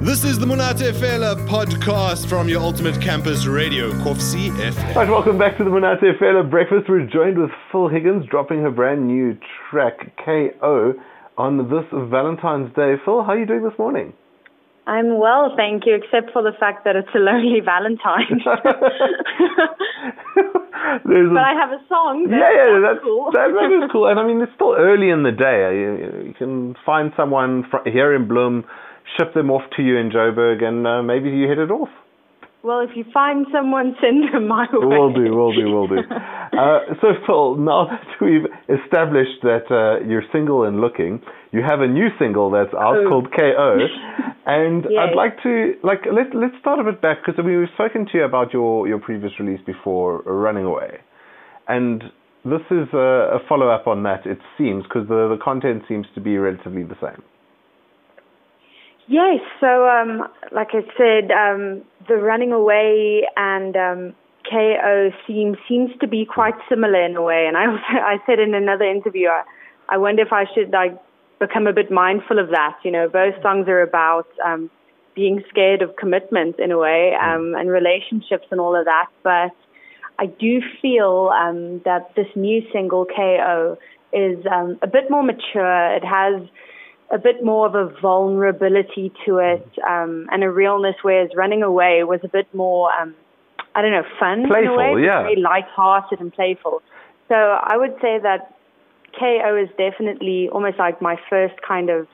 This is the Monate Fela podcast from your ultimate campus radio, Kovsie FM. Right, welcome back to the Monate Fela Breakfast. We're joined with Phil Higgins dropping her brand new track, KO, on this Valentine's Day. Phil, how are you doing this morning? I'm well, thank you, except for the fact that it's a lonely Valentine. but I have a song. That's yeah, yeah, that's, cool. that, that is cool. And I mean, it's still early in the day. You, you can find someone fr- here in Bloem, ship them off to you in Joburg, and uh, maybe you hit it off. Well, if you find someone, send them my way. We'll do, we'll do, we'll do. uh, so, Phil, now that we've established that uh, you're single and looking, you have a new single that's out Oh. called KO, and Yes. I'd like to like let let's start a bit back because I mean we've spoken to you about your your previous release before, Running Away, and this is a, a follow up on that. It seems because the the content seems to be relatively the same. Yes, so um, like I said, um, the running away and um, KO theme seems to be quite similar in a way. And I also I said in another interview, I, I wonder if I should like become a bit mindful of that. You know, both songs are about um, being scared of commitment in a way um, and relationships and all of that. But I do feel um, that this new single KO is um, a bit more mature. It has a bit more of a vulnerability to it um, and a realness, whereas Running Away was a bit more, um, I don't know, fun in a Playful, way, yeah. very light-hearted and playful. So I would say that KO is definitely almost like my first kind of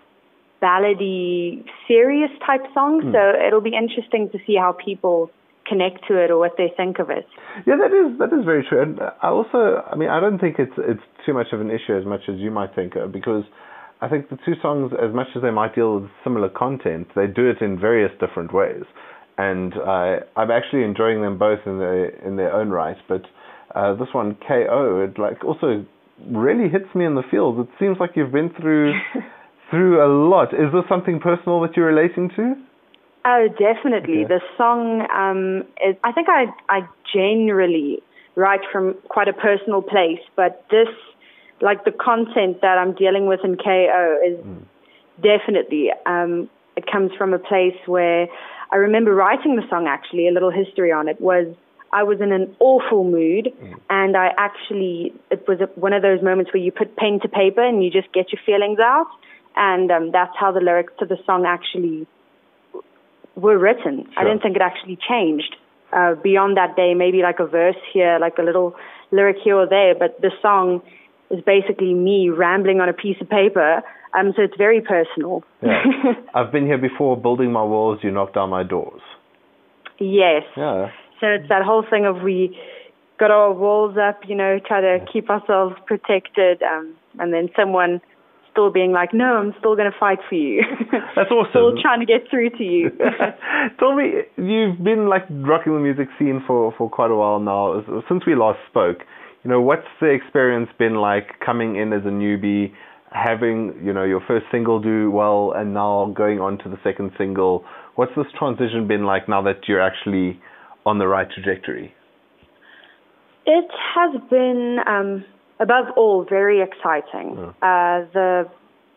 ballady, serious type song. Hmm. So it'll be interesting to see how people connect to it or what they think of it. Yeah, that is that is very true. And I also, I mean, I don't think it's it's too much of an issue as much as you might think, uh, because I think the two songs, as much as they might deal with similar content, they do it in various different ways, and I I'm actually enjoying them both in their in their own right. But uh, this one, KO, it like also really hits me in the feels. It seems like you've been through through a lot. Is this something personal that you're relating to? Oh, definitely. Okay. The song um, is. I think I I generally write from quite a personal place, but this, like the content that I'm dealing with in KO, is definitely. Um, it comes from a place where I remember writing the song. Actually, a little history on it was. I was in an awful mood, and I actually it was a, one of those moments where you put pen to paper and you just get your feelings out, and um, that's how the lyrics to the song actually were written. I Sure. didn't think it actually changed uh, beyond that day. Maybe like a verse here, like a little lyric here or there, but the song is basically me rambling on a piece of paper. Um, so it's very personal. Yeah. I've been here before, building my walls. You knock down my doors. yes. Yeah. So it's that whole thing of we got our walls up, you know, try to keep ourselves protected, um, and then someone still being like, "No, I'm still going to fight for you." That's awesome. still trying to get through to you. Tell me, you've been like rocking the music scene for for quite a while now. Since we last spoke, you know, what's the experience been like coming in as a newbie, having you know your first single do well, and now going on to the second single? What's this transition been like now that you're actually on the right trajectory? It has been, um, above all, very exciting. Uh, the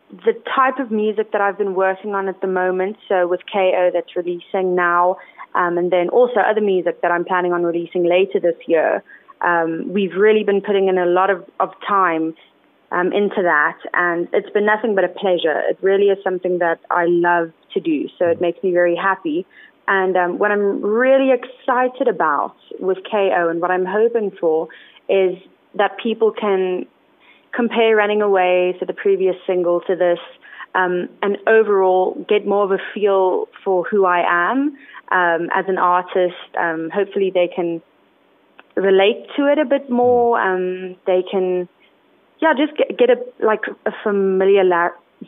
the type of music that I've been working on at the moment, so with KO that's releasing now, um, and then also other music that I'm planning on releasing later this year. Um, we've really been putting in a lot of, of time um, into that, and it's been nothing but a pleasure. It really is something that I love to do, so it makes me very happy. And um, what I'm really excited about with KO and what I'm hoping for is that people can compare Running Away to the previous single to this um, and overall get more of a feel for who I am um, as an artist. Um, hopefully, they can relate to it a bit more. Um, they can, yeah, just get, get a like a familiar.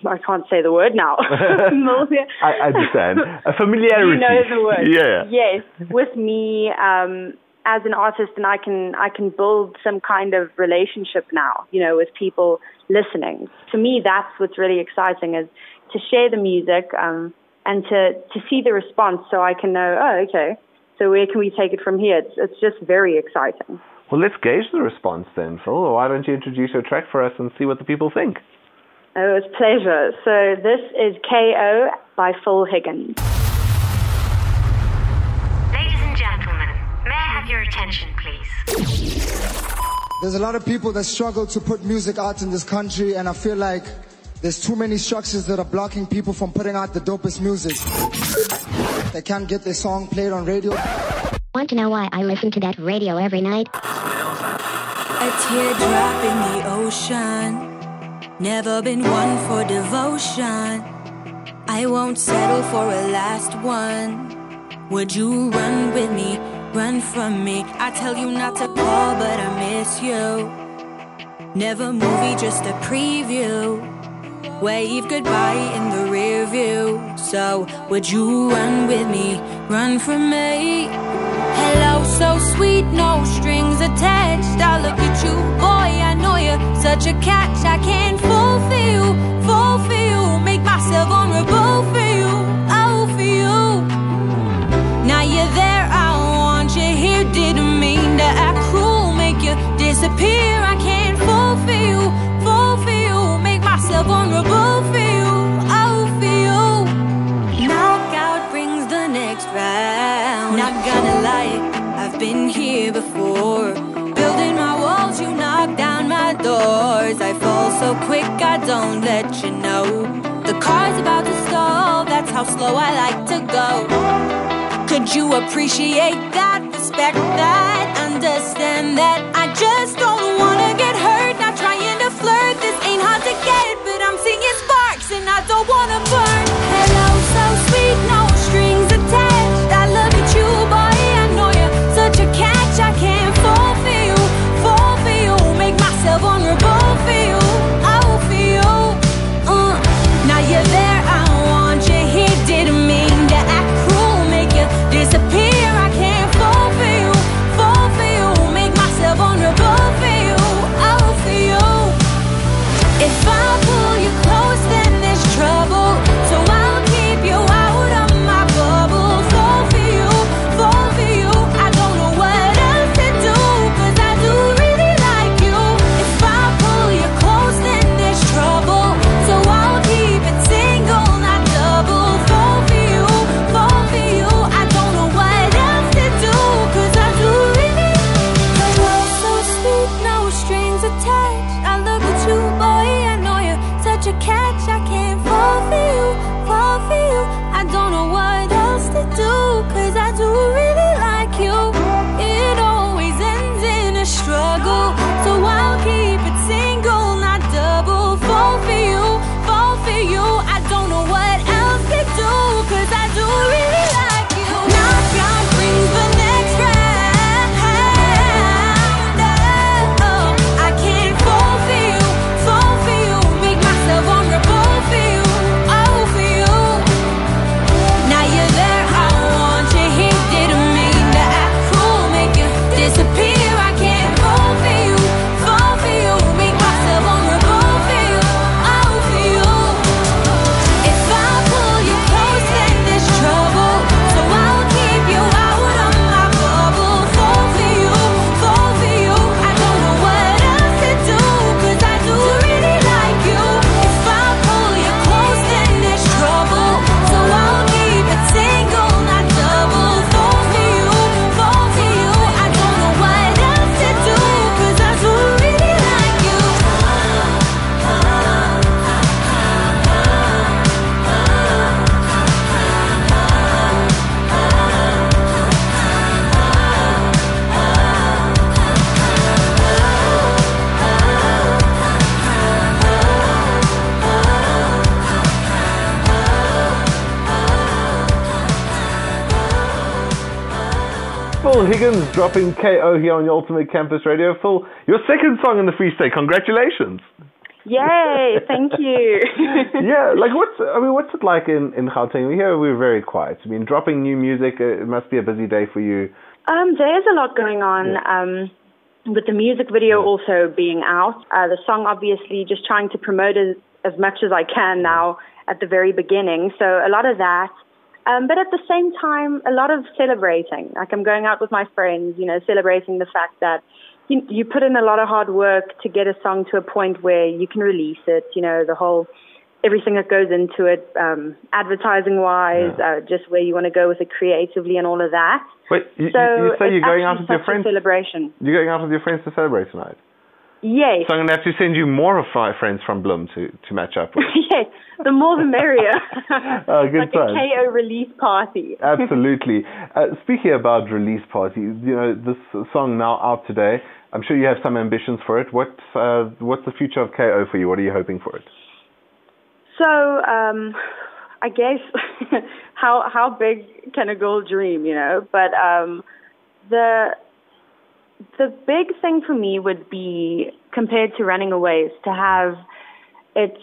I can't say the word now. I understand a familiarity. you know the word. Yeah. Yes, with me um, as an artist, and I can I can build some kind of relationship now. You know, with people listening. To me, that's what's really exciting is to share the music um, and to to see the response, so I can know. Oh, okay. So where can we take it from here? It's it's just very exciting. Well, let's gauge the response then, Phil. Why don't you introduce your track for us and see what the people think? Oh, it was pleasure. So this is KO by Phil Higgins. Ladies and gentlemen, may I have your attention, please? There's a lot of people that struggle to put music out in this country, and I feel like there's too many structures that are blocking people from putting out the dopest music. They can't get their song played on radio. Want to know why I listen to that radio every night? A teardrop in the ocean. Never been one for devotion. I won't settle for a last one. Would you run with me? Run from me. I tell you not to call, but I miss you. Never movie, just a preview. Wave goodbye in the rear view. So, would you run with me? Run from me. Hello, so sweet, no strings attached. I look at you, boy, I know you're such a catch. I can't for you. Make myself vulnerable I fall so quick, I don't let you know. The car's about to stall, that's how slow I like to go. Could you appreciate that, respect that, understand that? I just don't wanna get hurt, not trying to flirt. This ain't hard to get, but I'm seeing sparks and I don't wanna burn. Hello, so Higgins dropping KO here on your Ultimate Campus Radio. Phil, your second song in the Free State. Congratulations. Yay! Thank you. yeah, like what's I mean, what's it like in in Gauteng? Here we're very quiet. I mean, dropping new music. uh, It must be a busy day for you. Um, there's a lot going on. Um, with the music video also being out, uh, the song obviously just trying to promote it as much as I can now at the very beginning. So a lot of that. Um, but at the same time, a lot of celebrating. Like I'm going out with my friends, you know, celebrating the fact that you, you put in a lot of hard work to get a song to a point where you can release it. You know, the whole everything that goes into it, um, advertising wise, Yeah. uh, just where you want to go with it creatively and all of that. Wait, you, So you, you say you're going out with your friends? celebration. You're going out with your friends to celebrate tonight. Yes. So I'm going to have to send you more of my friends from Bloem to, to match up with. yes, the more the merrier. Oh, good like times. a KO release party. Absolutely. Uh, speaking about release parties, you know this song now out today. I'm sure you have some ambitions for it. What uh, what's the future of KO for you? What are you hoping for it? So, um, I guess how how big can a girl dream, you know? But um, the the big thing for me would be compared to running away is to have it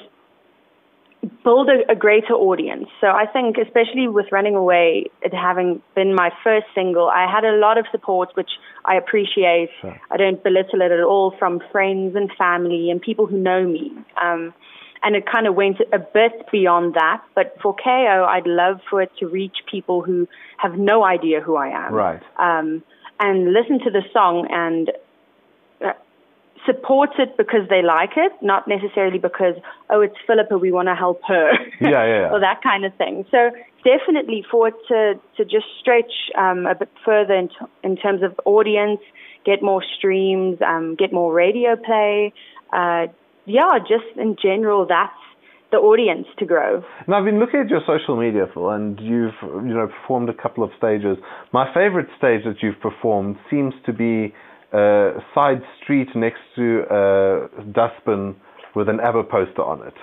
build a, a greater audience. So I think especially with running away, it having been my first single, I had a lot of support which I appreciate. Sure. I don't belittle it at all from friends and family and people who know me. Um, and it kind of went a bit beyond that. But for KO, I'd love for it to reach people who have no idea who I am Right. um, and listen to the song and uh, support it because they like it, not necessarily because oh it's Philippa, we want to help her, Yeah, yeah, yeah. or that kind of thing. So definitely for it to to just stretch um, a bit further in, t- in terms of audience, get more streams, um, get more radio play. Uh, yeah, just in general, that's the audience to grow. Now I've been looking at your social media, Phil, and you've you know performed a couple of stages. My favorite stage that you've performed seems to be a side street next to uh, a dustbin with an ABBA poster on it.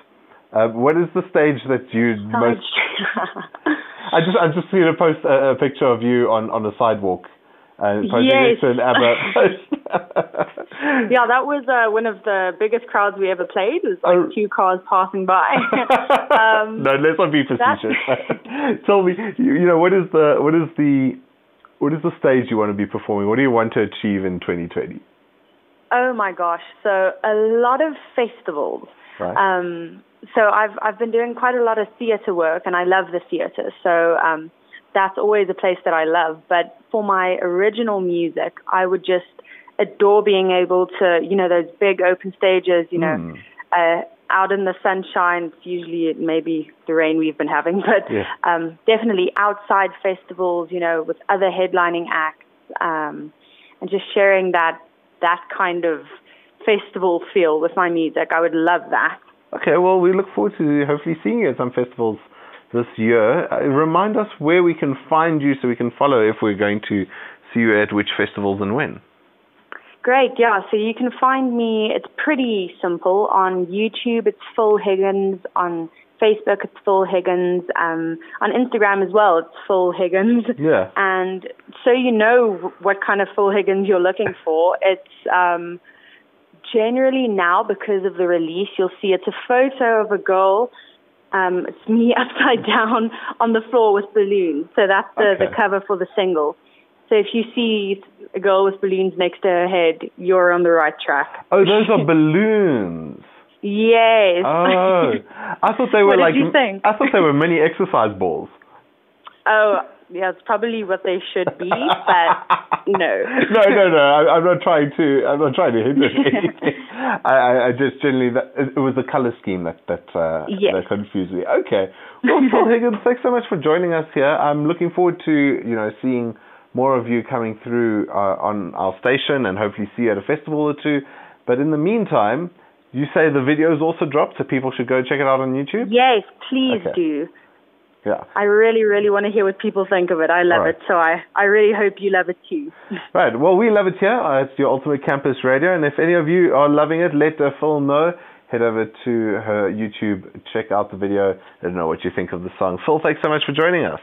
Uh, what is the stage that you most? I just I just seen a post a, a picture of you on on a sidewalk. And posing Yes. next to an ABBA poster. yeah, that was uh, one of the biggest crowds we ever played. It was like Oh. two cars passing by. um, no, let's not be facetious. Tell me, you, you know, what is the what is the what is the stage you want to be performing? What do you want to achieve in 2020? oh my gosh! So a lot of festivals. Right. Um, so I've I've been doing quite a lot of theater work, and I love the theater. So um, that's always a place that I love. But for my original music, I would just adore being able to, you know, those big open stages. You know, Hmm. uh, out in the sunshine. It's usually it may be the rain we've been having, but Yeah. um, definitely outside festivals. You know, with other headlining acts, um, and just sharing that that kind of festival feel with my music. I would love that. Okay, well, we look forward to hopefully seeing you at some festivals this year. Uh, remind us where we can find you so we can follow if we're going to see you at which festivals and when. Great, yeah. So you can find me. It's pretty simple on YouTube. It's Phil Higgins. On Facebook, it's Phil Higgins. Um, on Instagram as well, it's Phil Higgins. Yeah. And so you know what kind of Phil Higgins you're looking for. It's um, generally now because of the release, you'll see it's a photo of a girl. Um, it's me upside down on the floor with balloons. So that's the, the cover for the single. So if you see a girl with balloons next to her head, you're on the right track. Oh, those are balloons. Yes. Oh, I thought they were What like did you think? I thought they were mini exercise balls. oh, yeah, it's probably what they should be, but no. no, no, no. I, I'm not trying to. I'm not trying to hint at anything. I, I, I just generally that it, it was the color scheme that that uh, Yes. that confused me. Okay. Well, Phil Higgins, thanks so much for joining us here. I'm looking forward to you know seeing more of you coming through uh, on our station and hopefully see you at a festival or two. But in the meantime, you say the video's also dropped, so people should go check it out on YouTube. Yes, please Okay. do. Yeah. I really, really want to hear what people think of it. I love right. it, so I, I really hope you love it too. Right. Well, we love it here. Uh, it's your Ultimate Campus Radio, and if any of you are loving it, let uh, Phil know. Head over to her YouTube, check out the video. Let her know what you think of the song. Phil, thanks so much for joining us.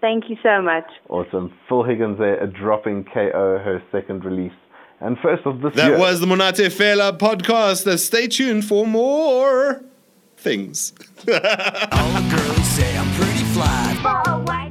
Thank you so much. Awesome. Phil Higgins there, uh, dropping KO, her second release. And first of this That year. was the Monate Fela podcast. Stay tuned for more things. All the girls say I'm pretty fly.